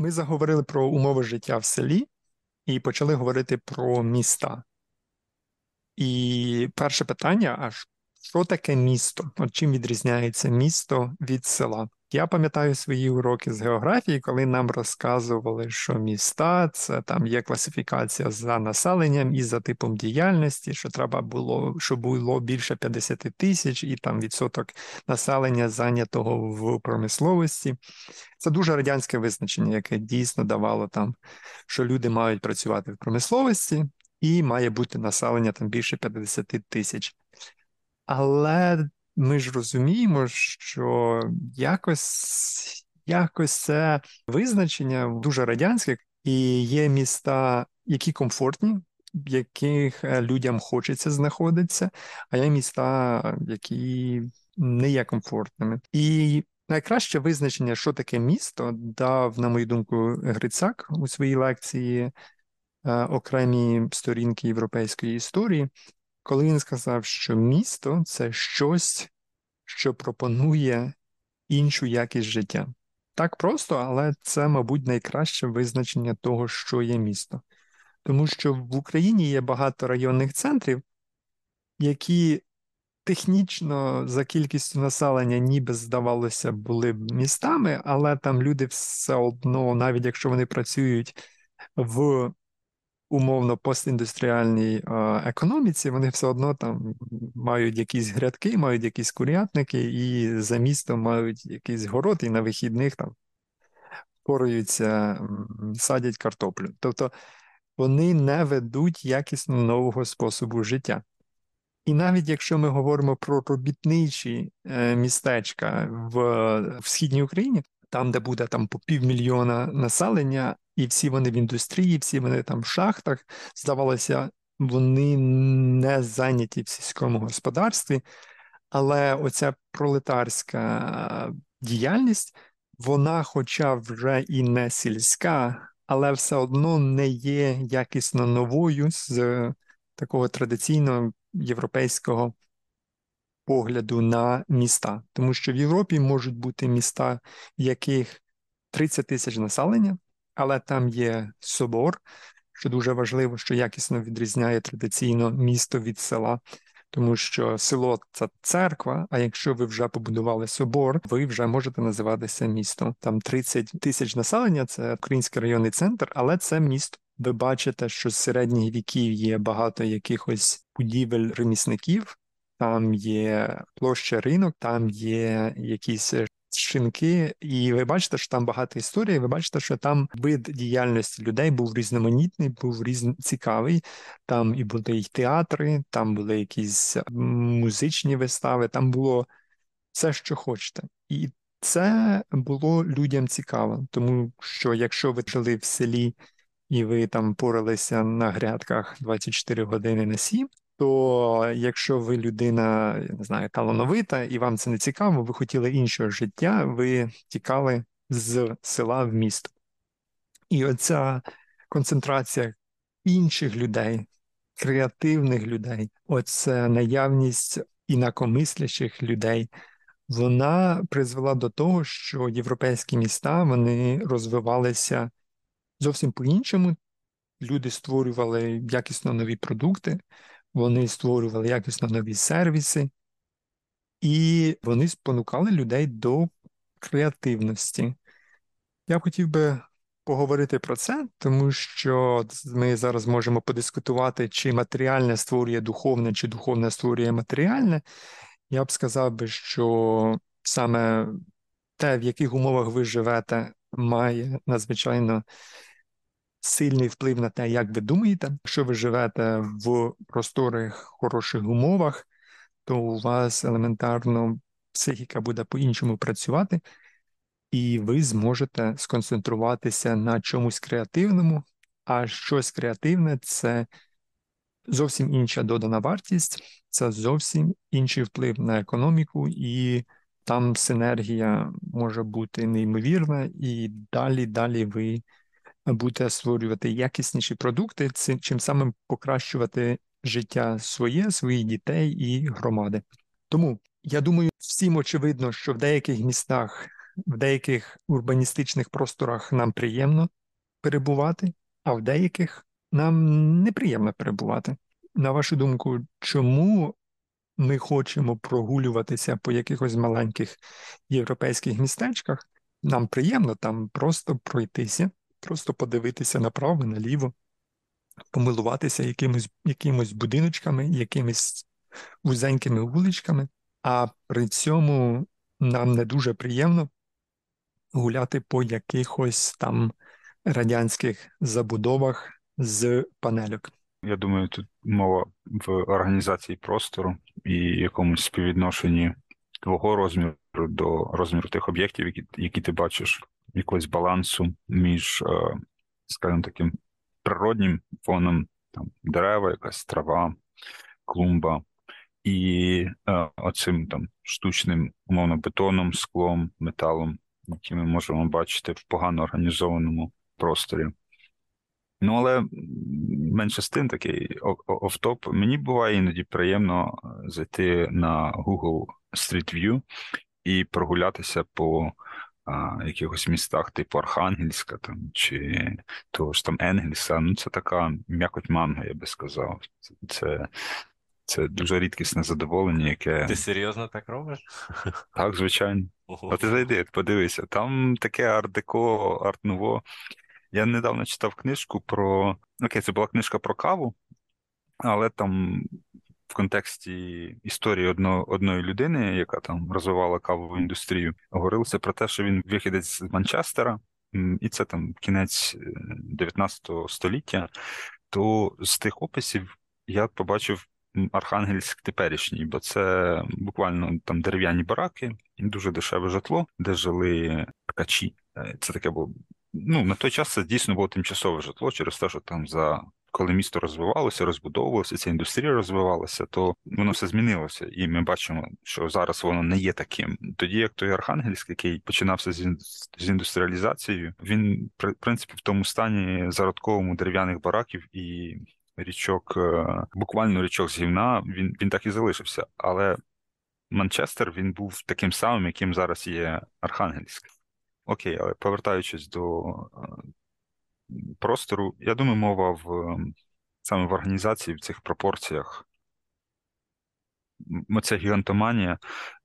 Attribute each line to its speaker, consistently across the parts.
Speaker 1: Ми заговорили про умови життя в селі і почали говорити про міста. І перше питання: а що таке місто? От чим відрізняється місто від села? Я пам'ятаю свої уроки з географії, коли нам розказували, що міста це там є класифікація за населенням і за типом діяльності, що треба було, щоб було більше 50 тисяч, і там відсоток населення зайнятого в промисловості. Це дуже радянське визначення, яке дійсно давало там, що люди мають працювати в промисловості, і має бути населення там більше 50 тисяч. Але ми ж розуміємо, що якось якось це визначення дуже радянське, і є міста, які комфортні, в яких е, людям хочеться знаходитися, а є міста, які не є комфортними. І найкраще визначення, що таке місто, дав, на мою думку, Грицак у своїй лекції е, окремі сторінки європейської історії коли він сказав, що місто це щось, що пропонує іншу якість життя. Так просто, але це, мабуть, найкраще визначення того, що є місто. Тому що в Україні є багато районних центрів, які технічно за кількістю населення, ніби здавалося, були б містами, але там люди все одно, навіть якщо вони працюють в умовно постіндустріальній економіці, вони все одно там мають якісь грядки, мають якісь курятники, і за містом мають якийсь город, і на вихідних там поруються, садять картоплю. Тобто вони не ведуть якісно нового способу життя. І навіть якщо ми говоримо про робітничі е, містечка в східній Україні, там, де буде там по півмільйона населення, і всі вони в індустрії, всі вони там в шахтах, здавалося, вони не зайняті в сільському господарстві, але оця пролетарська діяльність, вона, хоча вже і не сільська, але все одно не є якісно новою з такого традиційного європейського погляду на міста, тому що в Європі можуть бути міста, в яких 30 тисяч населення, але там є собор, що дуже важливо, що якісно відрізняє традиційно місто від села. Тому що село це церква. А якщо ви вже побудували собор, ви вже можете називатися містом. Там 30 тисяч населення, це український районний центр, але це місто. Ви бачите, що з середніх віків є багато якихось будівель ремісників, там є площа ринок, там є якісь е, шинки, і ви бачите, що там багато історій. Ви бачите, що там вид діяльності людей був різноманітний, був різн... цікавий. Там і були й театри, там були якісь музичні вистави, там було все, що хочете. І це було людям цікаво, тому що якщо ви жили в селі і ви там поралися на грядках 24 години на 7, то якщо ви людина, я не знаю, талановита, і вам це не цікаво, ви хотіли іншого життя, ви тікали з села в місто. І оця концентрація інших людей, креативних людей, оця наявність інакомислячих людей, вона призвела до того, що європейські міста вони розвивалися зовсім по-іншому. Люди створювали якісно нові продукти, вони створювали якісно нові сервіси, і вони спонукали людей до креативності. Я хотів би поговорити про це, тому що ми зараз можемо подискутувати, чи матеріальне створює духовне, чи духовне створює матеріальне. Я б сказав би, що саме те, в яких умовах ви живете, має надзвичайно сильний вплив на те, як ви думаєте. Якщо ви живете в просторих хороших умовах, то у вас елементарно психіка буде по-іншому працювати, і ви зможете сконцентруватися на чомусь креативному, а щось креативне це зовсім інша додана вартість, це зовсім інший вплив на економіку, і там синергія може бути неймовірна, і далі, далі ви будете створювати якісніші продукти, чим самим покращувати життя своє, своїх дітей і громади. Тому я думаю, всім очевидно, що в деяких містах в деяких урбаністичних просторах нам приємно перебувати, а в деяких нам неприємно перебувати. На вашу думку, чому ми хочемо прогулюватися по якихось маленьких європейських містечках? Нам приємно там просто пройтися, просто подивитися направо, наліво, помилуватися якимось, якимось будиночками, якимись вузенькими вуличками, а при цьому нам не дуже приємно гуляти по якихось там радянських забудовах з панельок.
Speaker 2: Я думаю, тут мова в організації простору і якомусь співвідношенні твого розміру до розміру тих об'єктів, які які ти бачиш, якогось балансу між, е, скажімо таким, природнім фоном, там дерева, якась трава, клумба, і е, оцим там штучним, умовно, бетоном, склом, металом, які ми можемо бачити в погано організованому просторі. Ну, але менше з тим такий офтоп. Мені буває іноді приємно е, зайти на Google Street View і прогулятися по а, якихось містах, типу Архангельська там, чи того ж там Енгельса. Ну, це така м'якоть манга, я би сказав. Це це дуже рідкісне задоволення, яке.
Speaker 3: Ти серйозно так робиш?
Speaker 2: Так, звичайно. А ти зайди, подивися. Там таке арт-деко, арт-нуво. Я недавно читав книжку про. Окей, це була книжка про каву, але там контексті історії одно, одної людини, яка там розвивала кавову індустрію, говорилося про те, що він вихідець з Манчестера, і це там кінець 19 е, століття. То з тих описів я побачив Архангельськ теперішній, бо це буквально там дерев'яні бараки, дуже дешеве житло, де жили ткачі. Е, це таке було. Ну, на той час це дійсно було тимчасове житло через те, що там за коли місто розвивалося, розбудовувалося, ця індустрія розвивалася, то воно все змінилося, і ми бачимо, що зараз воно не є таким. Тоді як той Архангельськ, який починався з індустріалізацією, він в принципі в тому стані зародковому дерев'яних бараків і річок, е, буквально річок з гівна, він він так і залишився. Але Манчестер він був таким самим, яким зараз є Архангельськ. Окей, але повертаючись до е, простору, я думаю, мова в саме в організації в цих пропорціях. Оця гігантоманія,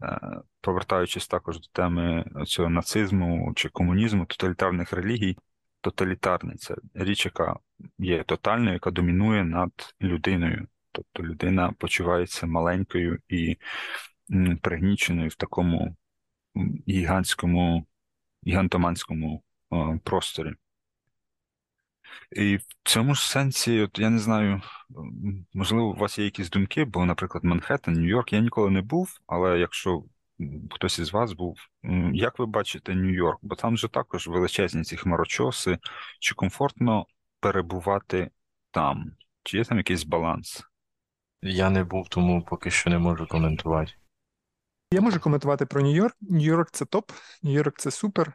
Speaker 2: е, повертаючись також до теми цього нацизму чи комунізму, тоталітарних релігій, тоталітарний це річ, яка є тотальною, яка домінує над людиною. Тобто людина почувається маленькою і пригніченою в такому гігантському, гігантоманському просторі. І в цьому ж сенсі, от я не знаю, можливо, у вас є якісь думки, бо, наприклад, Манхеттен, Нью-Йорк я ніколи не був, але якщо хтось із вас був, як ви бачите Нью-Йорк? Бо там же також величезні ці хмарочоси, чи комфортно перебувати там? Чи є там якийсь баланс?
Speaker 3: Я не був, тому поки що не можу коментувати.
Speaker 1: Я можу коментувати про Нью-Йорк. Нью-Йорк це топ, Нью-Йорк це супер.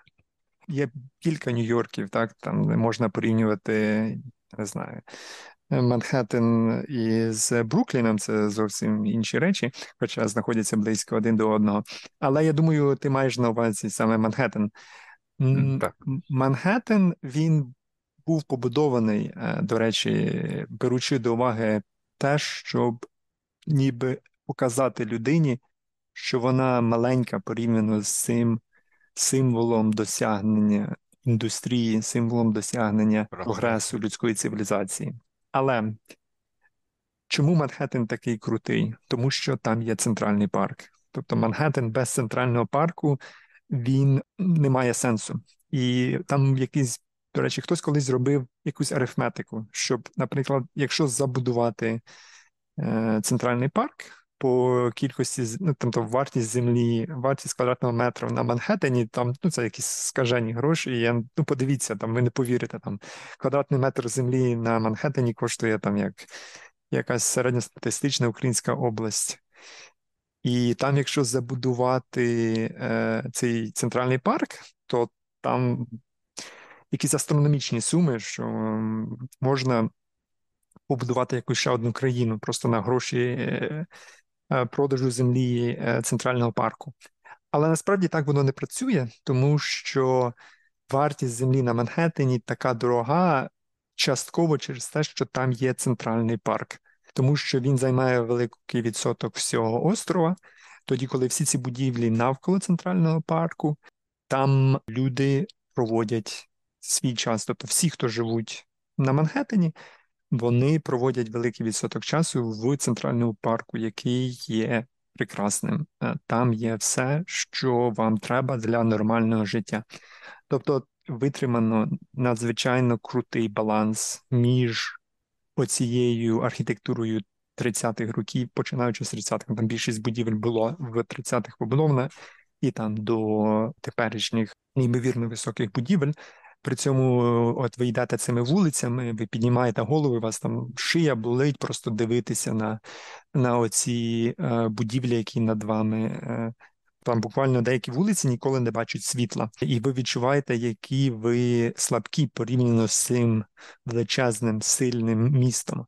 Speaker 1: Є кілька Нью-Йорків, так, там можна порівнювати, не знаю, Манхеттен із Брукліном це зовсім інші речі, хоча знаходяться близько один до одного. Але я думаю, ти маєш на увазі саме Манхеттен.
Speaker 2: Так.
Speaker 1: Манхеттен, він був побудований, е, до речі, беручи до уваги те, щоб ніби показати людині, що вона маленька порівняно з цим символом досягнення індустрії, символом досягнення прогресу людської цивілізації. Але чому Манхеттен такий крутий? Тому що там є центральний парк. Тобто Манхеттен без центрального парку він не має сенсу. І там якийсь, до речі, хтось колись зробив якусь арифметику, щоб, наприклад, якщо забудувати е, центральний парк, по кількості ну, тобто вартість землі, вартість квадратного метра на Манхеттені, там ну це якісь скажені гроші. Я ну подивіться, там ви не повірите, там квадратний метр землі на Манхеттені коштує там як якась середньостатистична українська область. І там, якщо забудувати е, цей центральний парк, то там якісь астрономічні суми, що можна побудувати якусь ще одну країну просто на гроші е, Е, продажу землі е, центрального парку. Але насправді так воно не працює, тому що вартість землі на Манхеттені така дорога частково через те, що там є центральний парк, тому що він займає великий відсоток всього острова. Тоді, коли всі ці будівлі навколо центрального парку, там люди проводять свій час. Тобто всі, хто живуть на Манхеттені, вони проводять великий відсоток часу в центральному парку, який є прекрасним. Е, Там є все, що вам треба для нормального життя. Тобто витримано надзвичайно крутий баланс між оцією архітектурою 30-х років, починаючи з 30-х, там більшість будівель було в 30-х побудована, і там до теперішніх неймовірно високих будівель. При цьому, от ви йдете цими вулицями, ви піднімаєте голови, вас там шия болить, просто дивитися на на оці е, будівлі, які над вами. Е, там буквально деякі вулиці ніколи не бачать світла, і ви відчуваєте, які ви слабкі порівняно з цим величезним сильним містом.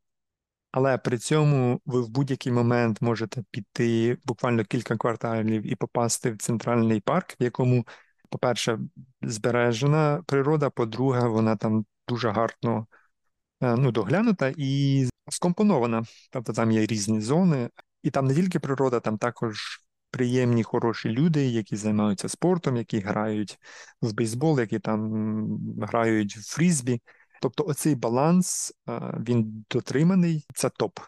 Speaker 1: Але при цьому ви в будь-який момент можете піти буквально кілька кварталів і попасти в центральний парк, в якому, по-перше, збережена природа, по-друге, вона там дуже гарно е, ну, доглянута і скомпонована. Тобто там є різні зони, і там не тільки природа, там також приємні, хороші люди, які займаються спортом, які грають в бейсбол, які там грають в фрізбі. Тобто оцей баланс він дотриманий, це топ,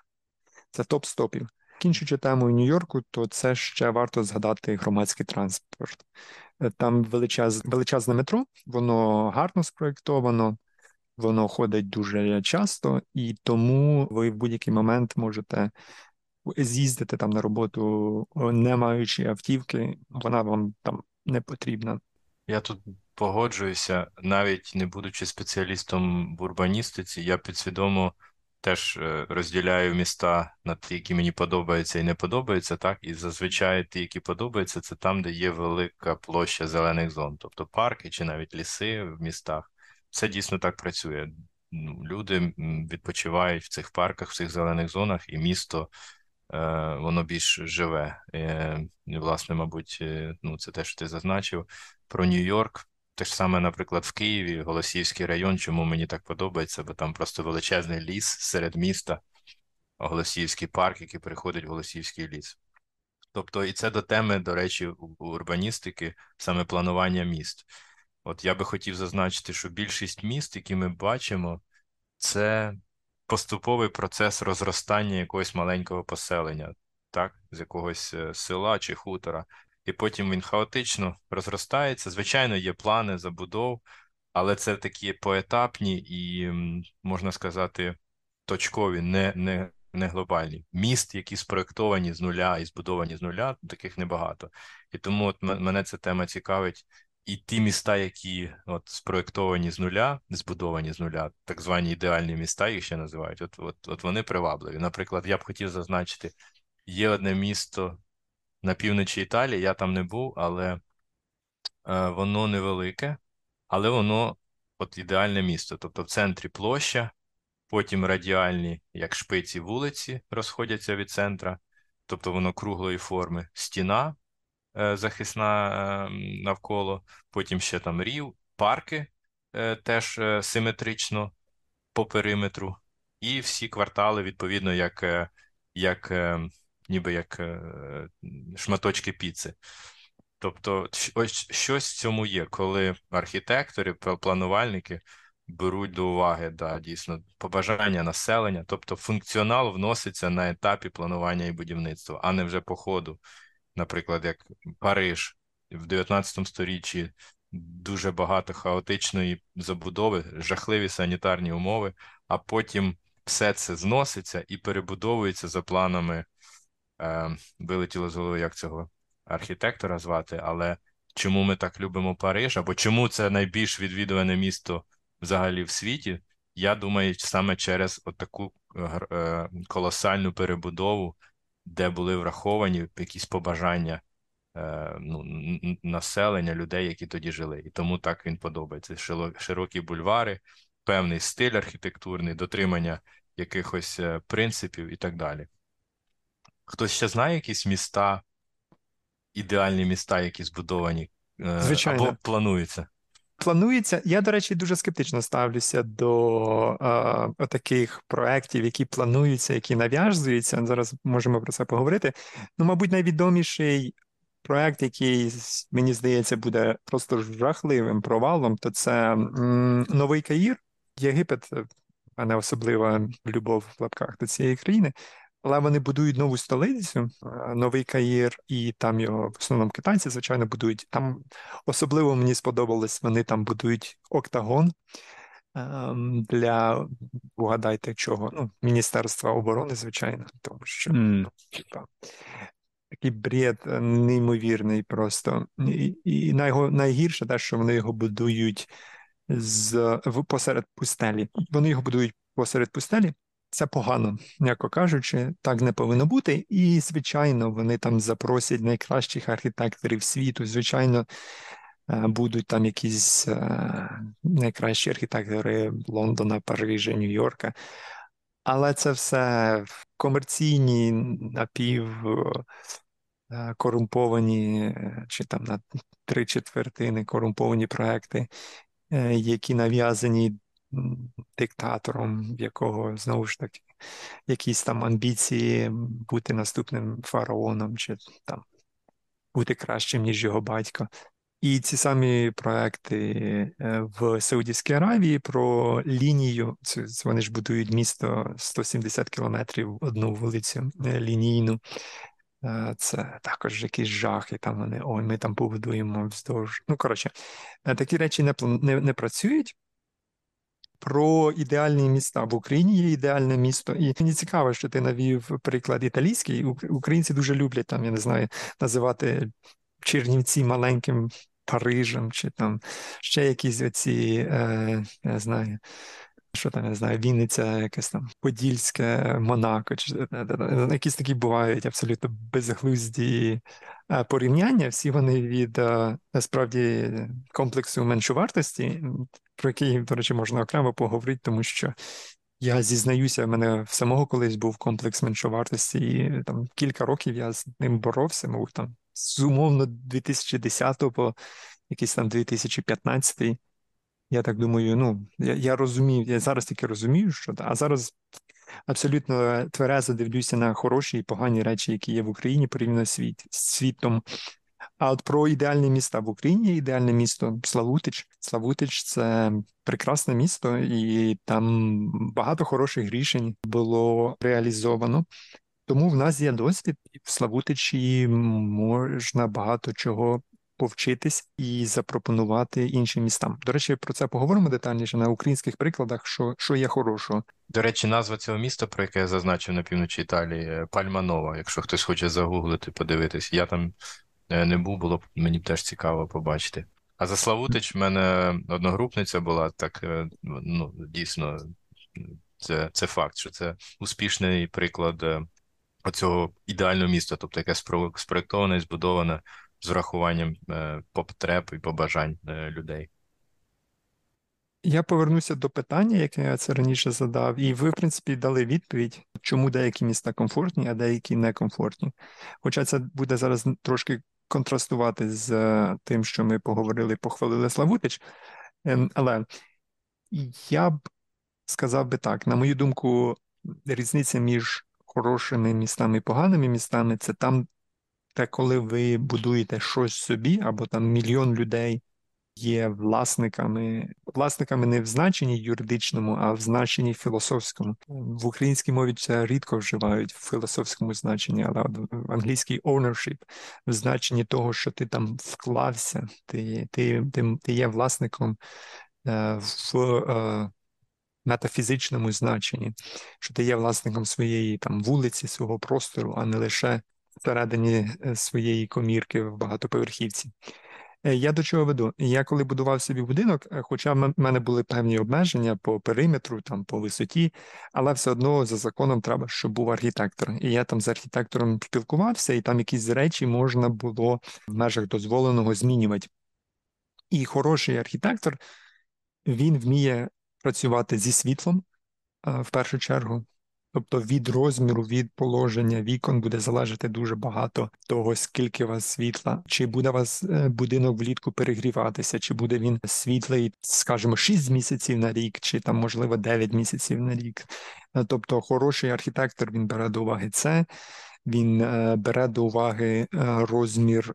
Speaker 1: це топ стопів. Кінчучи тему Нью-Йорку, то це ще варто згадати громадський транспорт. Е, там величез, величезне метро, воно гарно спроєктовано, воно ходить дуже часто, і тому ви в будь-який момент можете з'їздити там на роботу, не маючи автівки, вона вам там не потрібна.
Speaker 3: Я тут погоджуюся, навіть не будучи спеціалістом в урбаністиці, я підсвідомо теж е, розділяю міста на ті, які мені подобаються і не подобаються, так і зазвичай ті, які подобаються, це там, де є велика площа зелених зон, тобто парки чи навіть ліси в містах. Це дійсно так працює. Ну, люди відпочивають в цих парках, в цих зелених зонах, і місто Е, воно більш живе. Е, і, Власне, мабуть, ну це те, що ти зазначив про Нью-Йорк. Те ж саме, наприклад, в Києві, Голосіївський район, чому мені так подобається, бо там просто величезний ліс серед міста, Голосіївський парк, який переходить в Голосіївський ліс. Тобто, і це до теми, до речі, урбаністики, саме планування міст. От я би хотів зазначити, що більшість міст, які ми бачимо, це поступовий процес розростання якогось маленького поселення, так, з якогось е, села чи хутора, і потім він хаотично розростається. Звичайно, є плани забудов, але це такі поетапні і, можна сказати, точкові, не не, не глобальні. Міст, які спроєктовані з нуля і збудовані з нуля, таких небагато. І тому от мене ця тема цікавить. І ті міста, які от спроєктовані з нуля, збудовані з нуля, так звані ідеальні міста, їх ще називають, от от, от вони привабливі. Наприклад, я б хотів зазначити, є одне місто на півночі Італії, я там не був, але е, воно невелике, але воно от ідеальне місто. Тобто в центрі площа, потім радіальні, як шпиці вулиці, розходяться від центра, тобто воно круглої форми, стіна. Е, захисна е, навколо, потім ще там рів, парки е, теж симетрично по периметру, і всі квартали, відповідно, як як ніби як шматочки піци. Тобто, ось щось в цьому є, коли архітектори, планувальники беруть до уваги да, дійсно побажання населення, тобто функціонал вноситься на етапі планування і будівництва, а не вже по ходу наприклад, як Париж в 19 сторіччі дуже багато хаотичної забудови, жахливі санітарні умови, а потім все це зноситься і перебудовується за планами. Е, Вилетіло з голови, як цього архітектора звати, але чому ми так любимо Париж, або чому це найбільш відвідуване місто взагалі в світі? Я думаю, саме через таку е, колосальну перебудову де були враховані якісь побажання е, ну, населення, людей, які тоді жили. І тому так він подобається. Широкі бульвари, певний стиль архітектурний, дотримання якихось е, принципів і так далі. Хтось ще знає якісь міста ідеальні міста, які збудовані е,
Speaker 1: Звичайно.
Speaker 3: або плануються?
Speaker 1: Планується, я, до речі, дуже скептично ставлюся до е, таких проєктів, які плануються, які нав'язуються. Зараз можемо про це поговорити. Ну, мабуть, найвідоміший проєкт, який, мені здається, буде просто жахливим провалом, то це м, Новий Каїр, Єгипет, в мене особлива любов в лапках до цієї країни. Але вони будують нову столицю, е, новий Каїр, і там його в основному китайці, звичайно, будують. Там особливо мені сподобалось, вони там будують октагон ем, для угадайте чого? Ну, Міністерства оборони, звичайно, тому що
Speaker 2: М.
Speaker 1: типа, такий бред е, неймовірний просто. І, і найго, найгірше те, що вони його будують з, в, посеред пустелі. Вони його будують посеред пустелі. Це погано, м'яко кажучи, так не повинно бути. І, звичайно, вони там запросять найкращих архітекторів світу. Звичайно, е, будуть там якісь е, найкращі архітектори Лондона, Парижа, Нью-Йорка. Але це все комерційні напів е, корумповані, чи там на три четвертини корумповані проекти, які нав'язані диктатором, в якого знову ж таки якісь там амбіції бути наступним фараоном, чи там бути кращим, ніж його батько. І ці самі проекти е, в Саудівській Аравії про лінію. Вони ж будують місто 170 кілометрів одну вулицю е, лінійну. Е, Це також якийсь жах, і там вони ой, ми там побудуємо вздовж. Ну, коротше, такі речі не, не, не працюють. Про ідеальні міста в Україні є ідеальне місто, і мені цікаво, що ти навів приклад італійський. Українці дуже люблять там, я не знаю, називати Чернівці маленьким Парижем, чи там ще якісь оці, е, не знаю, що там, я не знаю, Вінниця, якесь там Подільське, Монако, чи е, е, е, якісь такі бувають абсолютно безглузді порівняння. Всі вони від насправді комплексу меншовартості, про який, до речі, можна окремо поговорити, тому що. Я зізнаюся, в мене в самого колись був комплекс меншовартості, і там кілька років я з ним боровся, мабуть, там з умовно 2010 по якийсь там 2015. Я так думаю, ну я, я розумів, я зараз тільки розумію, що а зараз абсолютно тверезо дивлюся на хороші і погані речі, які є в Україні порівняно світ, з світом. А от про ідеальні міста в Україні ідеальне місто Славутич. Славутич це прекрасне місто, і там багато хороших рішень було реалізовано. Тому в нас є досвід, і в Славутичі можна багато чого повчитись і запропонувати іншим містам. До речі, про це поговоримо детальніше на українських прикладах, що, що є хорошого.
Speaker 3: До речі, назва цього міста, про яке я зазначив на півночі Італії, е, Пальманова. Якщо хтось хоче загуглити, подивитись. Я там е, не був, було мені б теж цікаво побачити. А за Славутич в мене одногрупниця була так, е, ну, дійсно, це, це факт, що це успішний приклад оцього ідеального міста, тобто яке спро- спроєктоване і збудоване з врахуванням е, потреб і побажань е, людей.
Speaker 1: Я повернуся до питання, яке я це раніше задав, і ви, в принципі, дали відповідь, чому деякі міста комфортні, а деякі некомфортні. Хоча це буде зараз трошки контрастувати з е, тим, що ми поговорили, похвалили Славутич. Ем, Але я б сказав би так, на мою думку, різниця між хорошими містами і поганими містами це там, де коли ви будуєте щось собі, або там мільйон людей є власниками, власниками не в значенні юридичному, а в значенні філософському. В українській мові це рідко вживають в філософському значенні, але в англійській ownership в значенні того, що ти там вклався, ти, ти, ти, ти є власником е, в е, метафізичному значенні, що ти є власником своєї там вулиці, свого простору, а не лише всередині е, своєї комірки в багатоповерхівці. Е, Я до чого веду? Я коли будував собі будинок, е, хоча в мене були певні обмеження по периметру, там по висоті, але все одно за законом треба, щоб був архітектор. І я там з архітектором спілкувався, і там якісь речі можна було в межах дозволеного змінювати. І хороший архітектор він вміє працювати зі світлом в першу чергу. Тобто від розміру, від положення вікон буде залежати дуже багато того, скільки у вас світла, чи буде у вас е, будинок влітку перегріватися, чи буде він світлий, скажімо, 6 місяців на рік, чи там, можливо, 9 місяців на рік. Е, тобто, хороший архітектор він бере до уваги це. Він е, бере до уваги розмір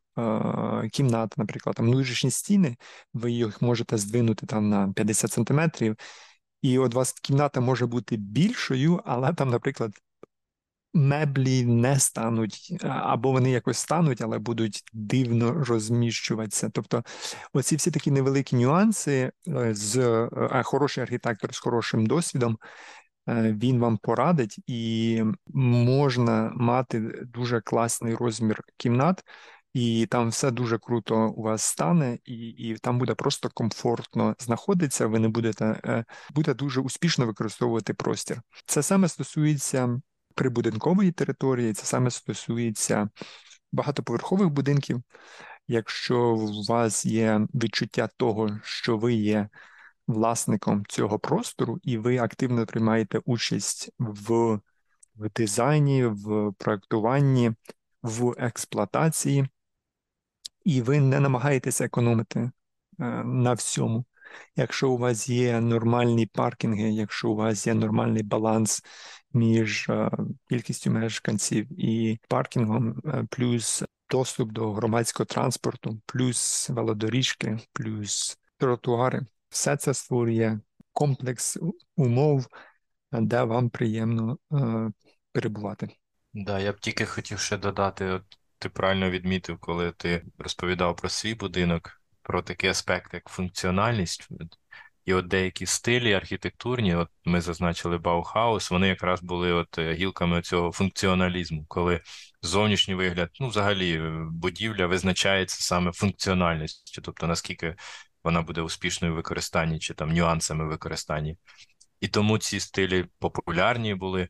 Speaker 1: кімнат, наприклад, там внутрішні стіни, ви їх можете здвинути там на 50 сантиметрів, і от у вас кімната може бути більшою, але там, наприклад, меблі не стануть, або вони якось стануть, але будуть дивно розміщуватися. Тобто, оці всі такі невеликі нюанси е, з а хороший архітектор з хорошим досвідом. Е, він вам порадить, і можна мати дуже класний розмір кімнат, і там все дуже круто у вас стане, і і там буде просто комфортно знаходитися. Ви не будете е, буде дуже успішно використовувати простір. Це саме стосується прибудинкової території, це саме стосується багатоповерхових будинків. Якщо у вас є відчуття того, що ви є власником цього простору, і ви активно приймаєте участь в в дизайні, в проектуванні, в експлуатації, і ви не намагаєтеся економити е, на всьому. Якщо у вас є нормальні паркінги, якщо у вас є нормальний баланс між е, кількістю мешканців і паркінгом, е, плюс доступ до громадського транспорту, плюс велодоріжки, плюс тротуари, все це створює комплекс умов, де вам приємно перебувати.
Speaker 3: Да, я б тільки хотів ще додати, от ти правильно відмітив, коли ти розповідав про свій будинок, про такий аспект, як функціональність. І от деякі стилі архітектурні, от ми зазначили Баухаус, вони якраз були от е, гілками цього функціоналізму, коли зовнішній вигляд, ну, взагалі, е, будівля визначається саме функціональністю, тобто наскільки вона буде успішною в використанні чи там нюансами використання. І тому ці стилі популярні були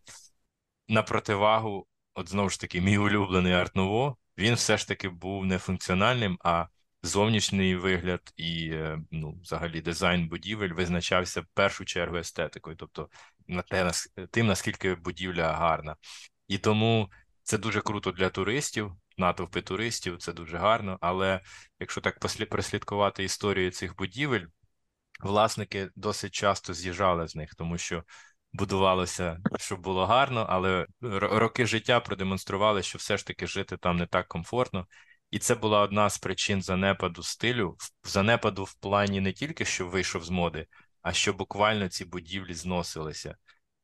Speaker 3: на противагу от знову ж таки, мій улюблений арт-ново, він все ж таки був не функціональним, а зовнішній вигляд і е, ну, взагалі дизайн будівель визначався в першу чергу естетикою, тобто на те, тим, наскільки будівля гарна. І тому це дуже круто для туристів, натовпи туристів, це дуже гарно. Але якщо так прослідкувати історію цих будівель, власники досить часто з'їжджали з них, тому що будувалося, щоб було гарно, але роки життя продемонстрували, що все ж таки жити там не так комфортно. І це була одна з причин занепаду стилю, занепаду в плані не тільки що вийшов з моди, а що буквально ці будівлі зносилися.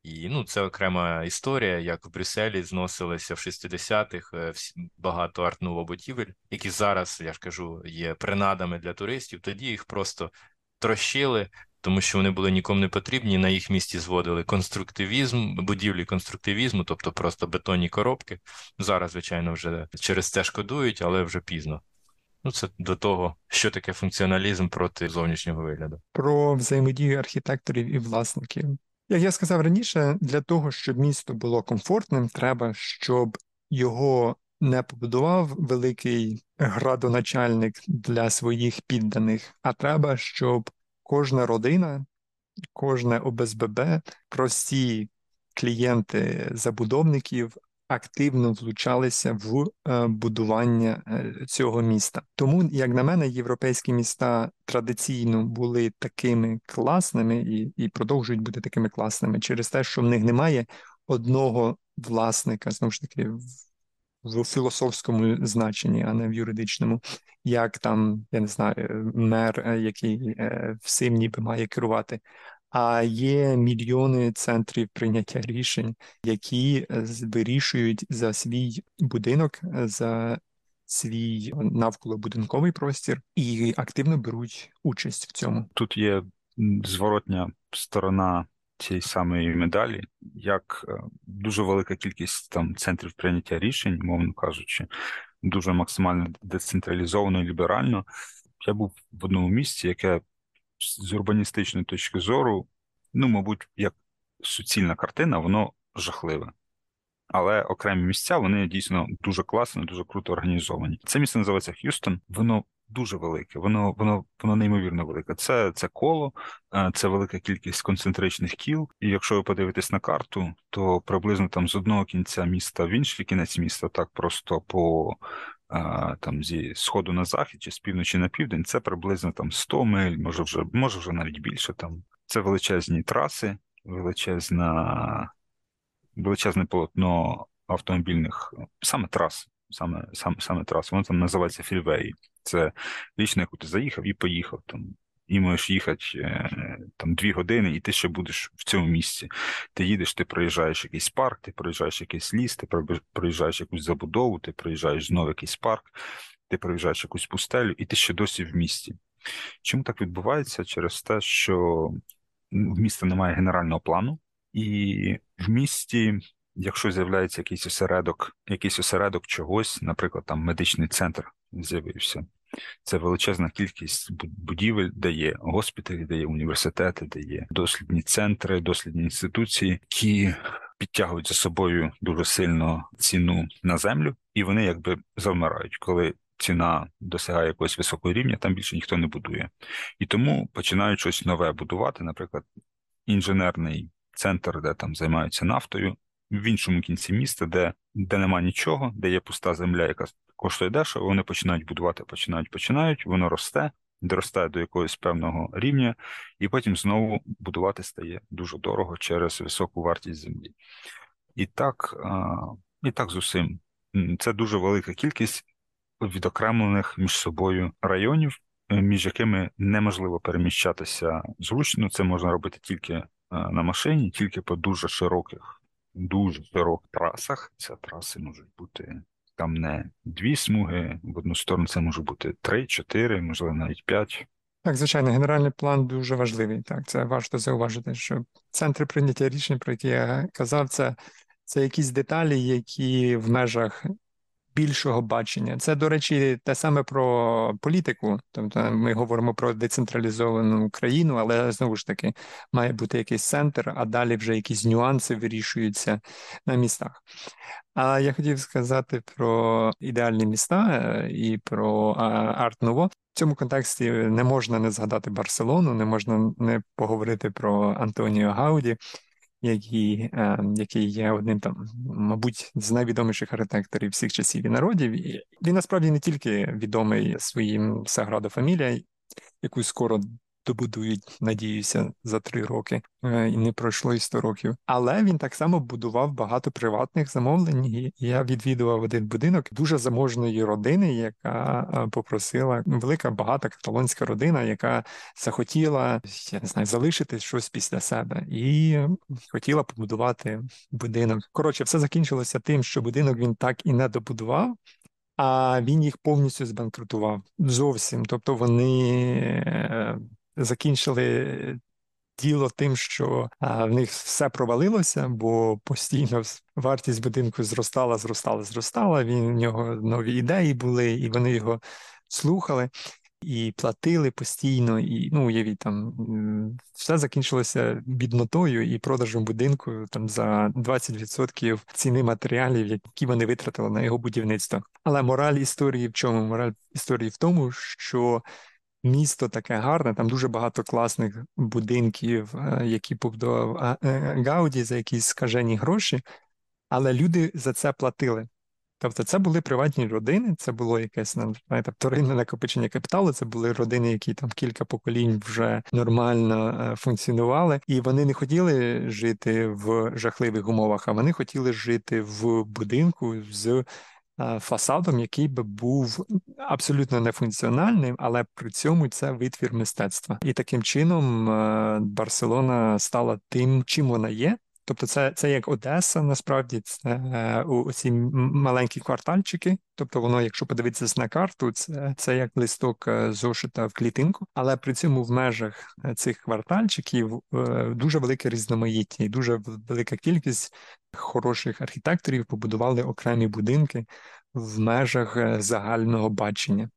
Speaker 3: І ну, це окрема історія, як в Брюсселі зносилися в 60-х е, багато арт-ново будівель, які зараз, я ж кажу, є принадами для туристів. Тоді їх просто трощили, тому що вони були нікому не потрібні. На їх місці зводили конструктивізм, будівлі конструктивізму, тобто просто бетонні коробки. Зараз, звичайно, вже через це шкодують, але вже пізно. Ну, це до того, що таке функціоналізм проти зовнішнього вигляду.
Speaker 1: Про взаємодію архітекторів і власників. Як я сказав раніше, для того, щоб місто було комфортним, треба, щоб його не побудував великий градоначальник для своїх підданих, а треба, щоб кожна родина, кожне ОБСББ, прості клієнти забудовників активно влучалися в е, будування е, цього міста. Тому, як на мене, європейські міста традиційно були такими класними і, і продовжують бути такими класними через те, що в них немає одного власника, знову ж таки, в філософському значенні, а не в юридичному, як там, я не знаю, мер, е, який е, всім ніби має керувати. А є мільйони центрів прийняття рішень, які е, вирішують за свій будинок, за свій навколобудинковий простір і активно беруть участь в цьому.
Speaker 2: Тут є зворотня сторона цієї самої медалі, як е, дуже велика кількість там центрів прийняття рішень, мовно кажучи, дуже максимально децентралізовано і ліберально. Я був в одному місці, яке з урбаністичної точки зору, ну, мабуть, як суцільна картина, воно жахливе. Але окремі місця вони дійсно дуже класно, дуже круто організовані. Це місце називається Х'юстон. Воно дуже велике, воно воно, воно неймовірно велике. Це це коло, е, це велика кількість концентричних кіл. І якщо ви подивитесь на карту, то приблизно там з одного кінця міста в інший кінець міста, так просто по е, там зі сходу на захід чи з півночі на південь, це приблизно там 100 миль, може вже може вже навіть більше. Там це величезні траси, величезна, величезне полотно автомобільних саме трас саме саме, саме трасу. Воно там називається фрівеї. Це річ, на яку ти заїхав і поїхав там. І можеш їхати е, там дві години, і ти ще будеш в цьому місці. Ти їдеш, ти проїжджаєш якийсь парк, ти проїжджаєш якийсь ліс, ти проїжджаєш якусь забудову, ти проїжджаєш знову якийсь парк, ти проїжджаєш якусь пустелю, і ти ще досі в місті. Чому так відбувається? Через те, що в місті немає генерального плану, і в місті якщо з'являється якийсь осередок, якийсь осередок чогось, наприклад, там медичний центр з'явився. Це величезна кількість будівель, де є госпіталі, де є університети, де є дослідні центри, дослідні інституції, які підтягують за собою дуже сильно ціну на землю, і вони якби завмирають, коли ціна досягає якогось високого рівня, там більше ніхто не будує. І тому починають щось нове будувати, наприклад, інженерний центр, де там займаються нафтою, в іншому кінці міста, де де нема нічого, де є пуста земля, яка коштує дешево, вони починають будувати, починають, починають, воно росте, доростає до якогось певного рівня, і потім знову будувати стає дуже дорого через високу вартість землі. І так, і так з усім. Це дуже велика кількість відокремлених між собою районів, між якими неможливо переміщатися зручно. Це можна робити тільки на машині, тільки по дуже широких дуже широких трасах. Ці траси можуть бути там не дві смуги, в одну сторону це може бути три, чотири, можливо, навіть п'ять.
Speaker 1: Так, звичайно, генеральний план дуже важливий. Так, це важко зауважити, що центри прийняття рішень, про які я казав, це, це якісь деталі, які в межах більшого бачення. Це, до речі, те саме про політику. Тобто ми говоримо про децентралізовану країну, але знову ж таки має бути якийсь центр, а далі вже якісь нюанси вирішуються на містах. А я хотів сказати про ідеальні міста е, і про арт Ново. В цьому контексті не можна не згадати Барселону, не можна не поговорити про Антоніо Гауді який е, який є одним там, мабуть, з найвідоміших архітекторів всіх часів і народів. І Він насправді не тільки відомий своїм Саградо Фамілія, яку скоро добудують, надіюся, за три роки, е, і не пройшло і сто років. Але він так само будував багато приватних замовлень. Я відвідував один будинок дуже заможної родини, яка е, попросила велика багата каталонська родина, яка захотіла я не знаю, залишити щось після себе, і хотіла побудувати будинок. Коротше, все закінчилося тим, що будинок він так і не добудував. А він їх повністю збанкрутував зовсім. Тобто вони е, закінчили діло тим, що в них все провалилося, бо постійно вартість будинку зростала, зростала, зростала. Він в нього нові ідеї були, і вони його слухали. І платили постійно, і ну уявіть, там все закінчилося біднотою і продажем будинку там за 20% ціни матеріалів, які вони витратили на його будівництво. Але мораль історії в чому? Мораль історії в тому, що місто таке гарне, там дуже багато класних будинків, е, які побудував е, Гауді за якісь скажені гроші, але люди за це платили. Тобто це були приватні родини, це було якесь знаєте, вторинне накопичення капіталу, це були родини, які там кілька поколінь вже нормально е, функціонували, і вони не хотіли жити в жахливих умовах, а вони хотіли жити в будинку з фасадом, який би був абсолютно нефункціональним, але при цьому це витвір мистецтва. І таким чином е, Барселона стала тим, чим вона є. Тобто, це це як Одеса, насправді це е, у ці маленькі квартальчики. Тобто, воно, якщо подивитися на карту, це це як листок зошита в клітинку, але при цьому в межах цих квартальчиків дуже велике різноманіття і дуже велика кількість хороших архітекторів побудували окремі будинки в межах е, загального бачення.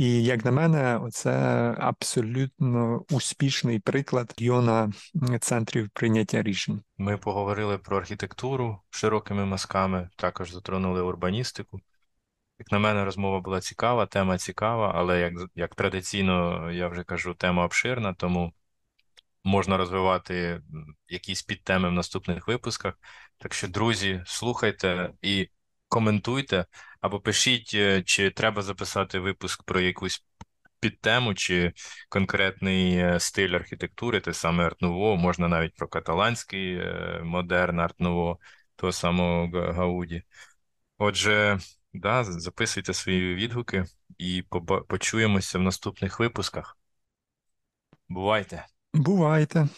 Speaker 1: І як на мене, це абсолютно успішний приклад района центрів прийняття рішень.
Speaker 3: Ми поговорили про архітектуру широкими мазками, також затронули урбаністику. Як на мене, розмова була цікава, тема цікава, але як, як традиційно, я вже кажу, тема обширна, тому можна розвивати якісь підтеми в наступних випусках. Так що, друзі, слухайте і коментуйте, або пишіть, е, чи треба записати випуск про якусь підтему, чи конкретний е, стиль архітектури, те саме Art-Nouveau, можна навіть про каталанський е, модерн Art-Nouveau, того самого Гауді. Отже, да, записуйте свої відгуки і почуємося в наступних випусках. Бувайте!
Speaker 1: Бувайте.